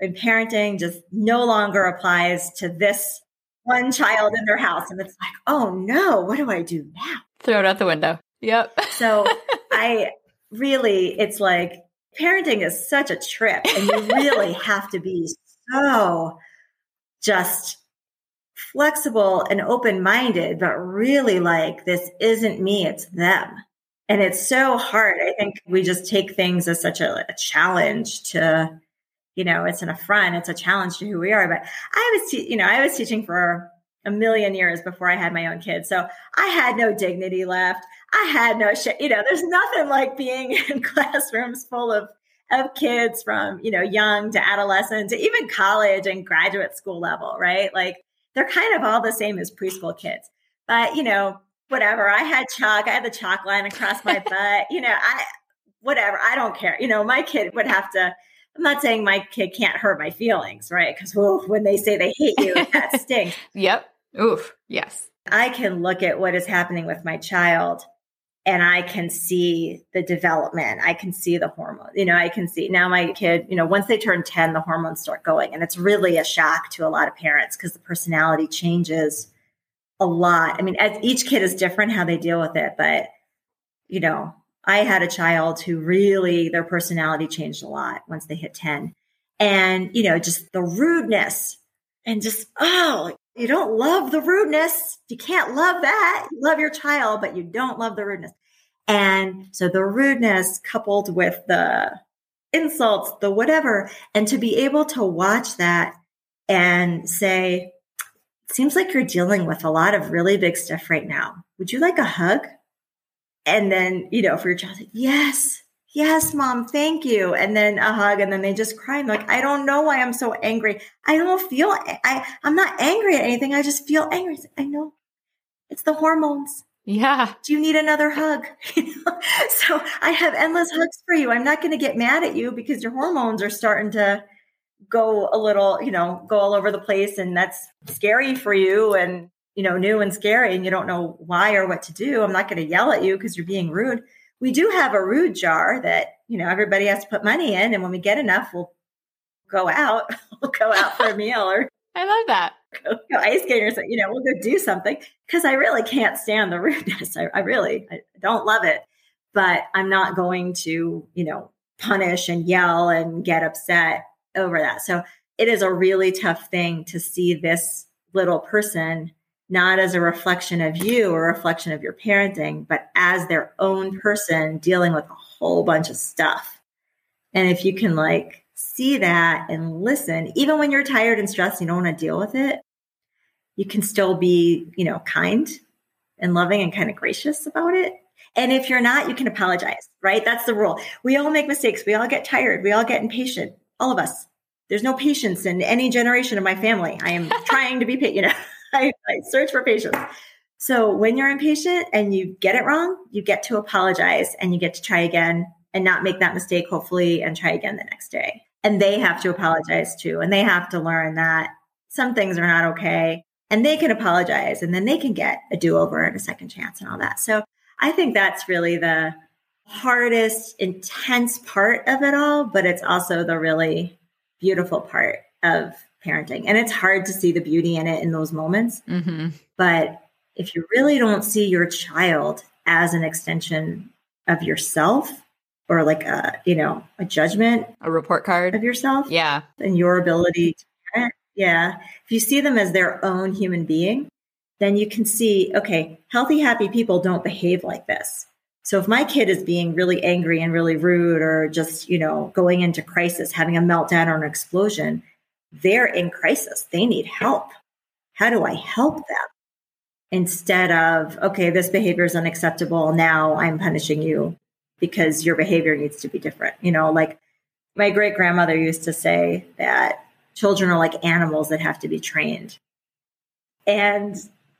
and parenting just no longer applies to this one child in their house. And it's like, oh no, what do I do now? Throw it out the window. Yep. so I really, it's like parenting is such a trip and you really have to be so just flexible and open minded, but really like this isn't me, it's them. And it's so hard. I think we just take things as such a, a challenge to, you know, it's an affront, it's a challenge to who we are. But I was, te- you know, I was teaching for a million years before I had my own kids. So I had no dignity left. I had no shit. You know, there's nothing like being in classrooms full of of kids from, you know, young to adolescent to even college and graduate school level, right? Like they're kind of all the same as preschool kids. But, you know, whatever. I had chalk, I had the chalk line across my butt. You know, I whatever. I don't care. You know, my kid would have to I'm not saying my kid can't hurt my feelings, right? Because oh, when they say they hate you, that stinks. yep. Oof. Yes. I can look at what is happening with my child and I can see the development. I can see the hormones. You know, I can see now my kid, you know, once they turn 10, the hormones start going. And it's really a shock to a lot of parents because the personality changes a lot. I mean, as each kid is different how they deal with it, but you know, I had a child who really their personality changed a lot once they hit 10. And, you know, just the rudeness and just, oh, you don't love the rudeness. You can't love that. You love your child, but you don't love the rudeness. And so the rudeness coupled with the insults, the whatever, and to be able to watch that and say, seems like you're dealing with a lot of really big stuff right now. Would you like a hug? And then, you know, for your child, yes, yes, mom, thank you. And then a hug. And then they just cry. I'm like, I don't know why I'm so angry. I don't feel, I, I'm not angry at anything. I just feel angry. I know it's the hormones. Yeah. Do you need another hug? so I have endless hugs for you. I'm not going to get mad at you because your hormones are starting to go a little, you know, go all over the place. And that's scary for you and, you know, new and scary. And you don't know why or what to do. I'm not going to yell at you because you're being rude we do have a rude jar that you know everybody has to put money in and when we get enough we'll go out we'll go out for a meal or i love that. go, go ice skating or something you know we'll go do something because i really can't stand the rudeness. I, I really I don't love it. But i'm not going to you know punish and yell and get upset over that. So it is a really tough thing to see this little person not as a reflection of you or reflection of your parenting, but as their own person dealing with a whole bunch of stuff. And if you can like see that and listen, even when you're tired and stressed, you don't want to deal with it, you can still be, you know, kind and loving and kind of gracious about it. And if you're not, you can apologize, right? That's the rule. We all make mistakes. We all get tired. We all get impatient. All of us. There's no patience in any generation of my family. I am trying to be you know. I, search for patience. So when you're impatient and you get it wrong, you get to apologize and you get to try again and not make that mistake, hopefully, and try again the next day. And they have to apologize too. And they have to learn that some things are not okay and they can apologize and then they can get a do over and a second chance and all that. So I think that's really the hardest, intense part of it all, but it's also the really beautiful part of parenting. And it's hard to see the beauty in it in those moments. Mm-hmm. But if you really don't see your child as an extension of yourself or like a, you know, a judgment, a report card of yourself. Yeah. And your ability to parent. Yeah. If you see them as their own human being, then you can see, okay, healthy, happy people don't behave like this. So if my kid is being really angry and really rude or just, you know, going into crisis, having a meltdown or an explosion, they're in crisis. They need help. How do I help them? Instead of, okay, this behavior is unacceptable. Now I'm punishing you because your behavior needs to be different. You know, like my great grandmother used to say that children are like animals that have to be trained. And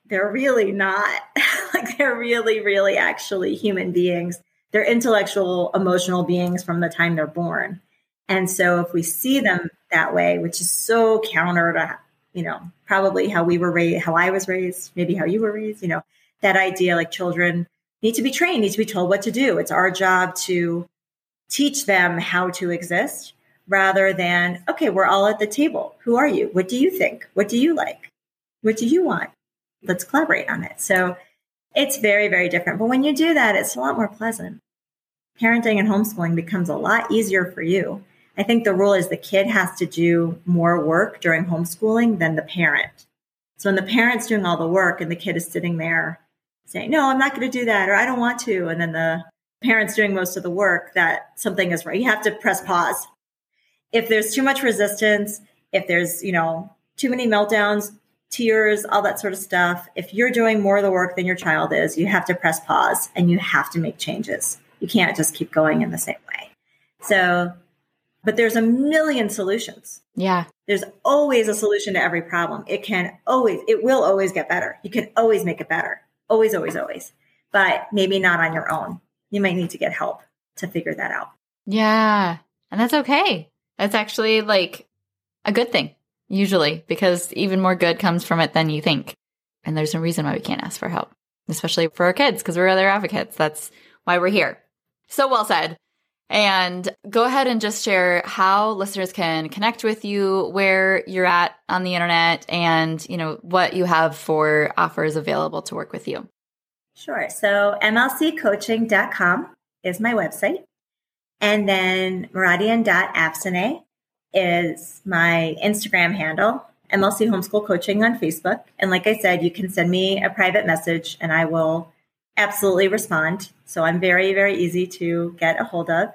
they're really not. like they're really, really actually human beings. They're intellectual, emotional beings from the time they're born. And so if we see them that way, which is so counter to, you know, probably how we were raised, how I was raised, maybe how you were raised, you know, that idea like children need to be trained, need to be told what to do. It's our job to teach them how to exist rather than, okay, we're all at the table. Who are you? What do you think? What do you like? What do you want? Let's collaborate on it. So it's very, very different. But when you do that, it's a lot more pleasant. Parenting and homeschooling becomes a lot easier for you I think the rule is the kid has to do more work during homeschooling than the parent. So when the parent's doing all the work and the kid is sitting there saying, No, I'm not going to do that, or I don't want to, and then the parent's doing most of the work, that something is right. You have to press pause. If there's too much resistance, if there's, you know, too many meltdowns, tears, all that sort of stuff, if you're doing more of the work than your child is, you have to press pause and you have to make changes. You can't just keep going in the same way. So but there's a million solutions. Yeah. There's always a solution to every problem. It can always, it will always get better. You can always make it better. Always, always, always. But maybe not on your own. You might need to get help to figure that out. Yeah. And that's okay. That's actually like a good thing, usually, because even more good comes from it than you think. And there's no reason why we can't ask for help, especially for our kids, because we're other advocates. That's why we're here. So well said. And go ahead and just share how listeners can connect with you, where you're at on the internet, and you know what you have for offers available to work with you. Sure. So mlccoaching.com is my website. And then Moradian.afsaneh is my Instagram handle, MLC Homeschool Coaching on Facebook. And like I said, you can send me a private message and I will absolutely respond. So I'm very, very easy to get a hold of.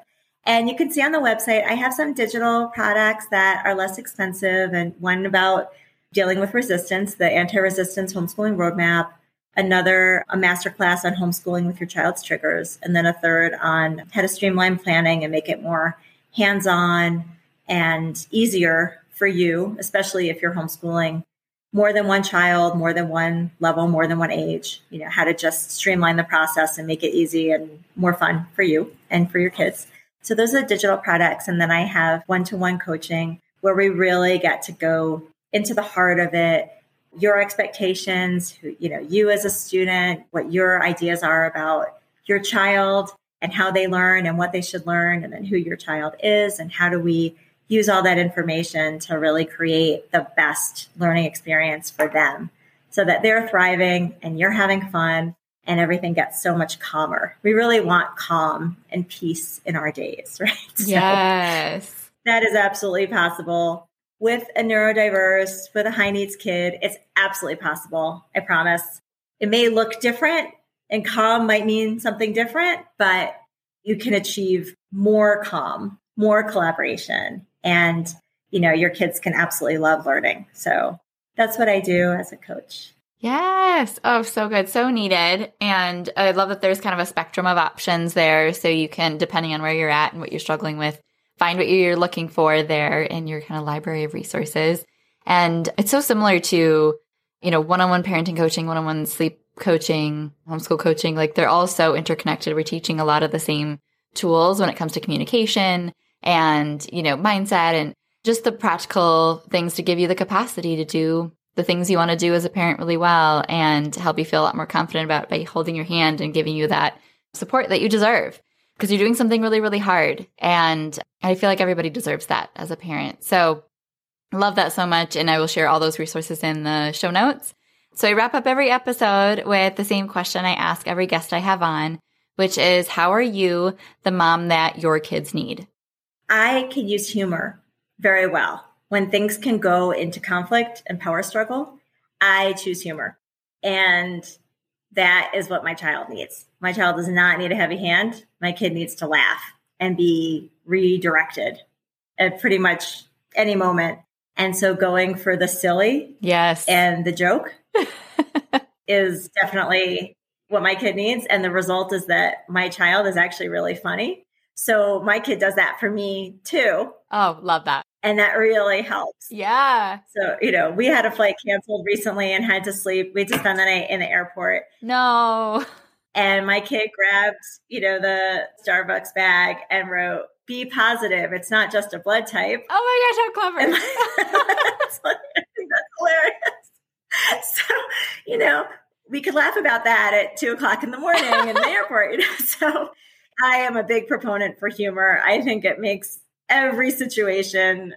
And you can see on the website, I have some digital products that are less expensive, and one about dealing with resistance, the anti resistance homeschooling roadmap, another, a masterclass on homeschooling with your child's triggers, and then a third on how to streamline planning and make it more hands on and easier for you, especially if you're homeschooling more than one child, more than one level, more than one age, you know, how to just streamline the process and make it easy and more fun for you and for your kids. So those are the digital products. And then I have one to one coaching where we really get to go into the heart of it, your expectations, you know, you as a student, what your ideas are about your child and how they learn and what they should learn, and then who your child is, and how do we use all that information to really create the best learning experience for them so that they're thriving and you're having fun and everything gets so much calmer. We really want calm and peace in our days, right? So yes. That is absolutely possible. With a neurodiverse, with a high needs kid, it's absolutely possible. I promise. It may look different and calm might mean something different, but you can achieve more calm, more collaboration, and you know, your kids can absolutely love learning. So that's what I do as a coach. Yes. Oh, so good. So needed. And I love that there's kind of a spectrum of options there. So you can, depending on where you're at and what you're struggling with, find what you're looking for there in your kind of library of resources. And it's so similar to, you know, one on one parenting coaching, one on one sleep coaching, homeschool coaching. Like they're all so interconnected. We're teaching a lot of the same tools when it comes to communication and, you know, mindset and just the practical things to give you the capacity to do the things you want to do as a parent really well and help you feel a lot more confident about by holding your hand and giving you that support that you deserve because you're doing something really, really hard. And I feel like everybody deserves that as a parent. So love that so much. And I will share all those resources in the show notes. So I wrap up every episode with the same question I ask every guest I have on, which is how are you the mom that your kids need? I can use humor very well when things can go into conflict and power struggle, I choose humor. And that is what my child needs. My child does not need a heavy hand. My kid needs to laugh and be redirected at pretty much any moment. And so going for the silly yes and the joke is definitely what my kid needs and the result is that my child is actually really funny. So my kid does that for me too. Oh, love that. And that really helps. Yeah. So, you know, we had a flight canceled recently and had to sleep. We had to spend the night in the airport. No. And my kid grabbed, you know, the Starbucks bag and wrote, be positive. It's not just a blood type. Oh my gosh, how clever. that's, that's hilarious. So, you know, we could laugh about that at two o'clock in the morning in the airport, you know. So I am a big proponent for humor. I think it makes every situation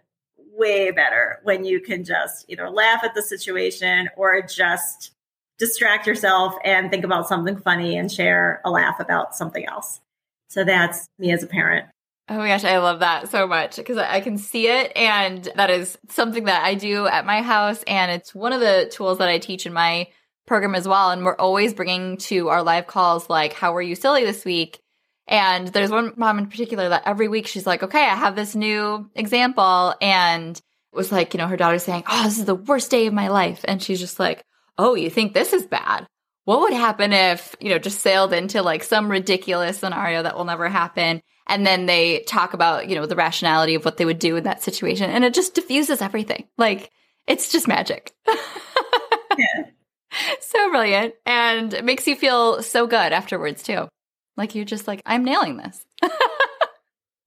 way better when you can just either laugh at the situation or just distract yourself and think about something funny and share a laugh about something else. So that's me as a parent. Oh my gosh, I love that so much because I can see it. And that is something that I do at my house. And it's one of the tools that I teach in my program as well. And we're always bringing to our live calls, like, how were you silly this week? And there's one mom in particular that every week she's like, okay, I have this new example. And it was like, you know, her daughter's saying, oh, this is the worst day of my life. And she's just like, oh, you think this is bad? What would happen if, you know, just sailed into like some ridiculous scenario that will never happen? And then they talk about, you know, the rationality of what they would do in that situation. And it just diffuses everything. Like, it's just magic. yeah. So brilliant. And it makes you feel so good afterwards, too. Like you're just like, I'm nailing this.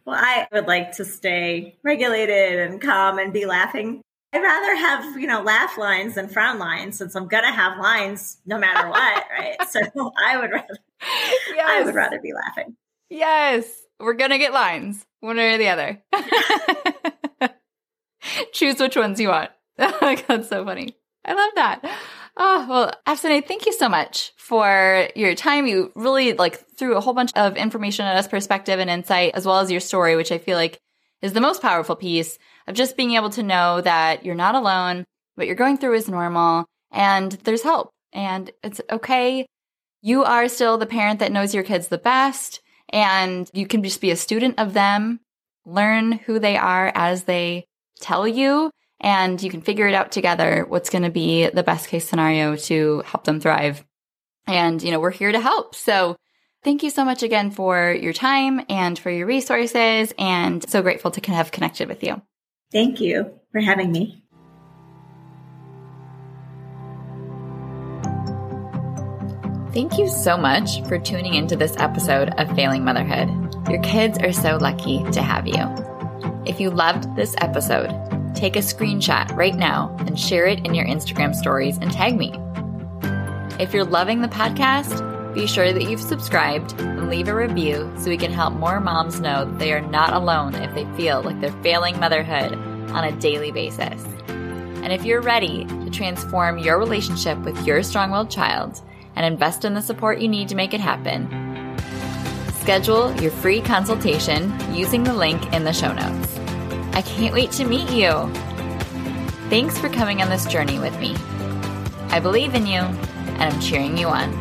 well, I would like to stay regulated and calm and be laughing. I'd rather have, you know, laugh lines than frown lines since I'm gonna have lines no matter what, right? So I would rather yes. I would rather be laughing. Yes. We're gonna get lines, one or the other. Choose which ones you want. That's so funny. I love that. Oh, well, Afsaneh, thank you so much for your time. You really like threw a whole bunch of information at us, perspective and insight, as well as your story, which I feel like is the most powerful piece of just being able to know that you're not alone, what you're going through is normal and there's help and it's okay. You are still the parent that knows your kids the best and you can just be a student of them, learn who they are as they tell you and you can figure it out together what's going to be the best case scenario to help them thrive. And, you know, we're here to help. So thank you so much again for your time and for your resources and so grateful to have connected with you. Thank you for having me. Thank you so much for tuning into this episode of Failing Motherhood. Your kids are so lucky to have you. If you loved this episode, take a screenshot right now and share it in your Instagram stories and tag me. If you're loving the podcast, be sure that you've subscribed and leave a review so we can help more moms know they are not alone if they feel like they're failing motherhood on a daily basis. And if you're ready to transform your relationship with your strong willed child and invest in the support you need to make it happen. Schedule your free consultation using the link in the show notes. I can't wait to meet you. Thanks for coming on this journey with me. I believe in you, and I'm cheering you on.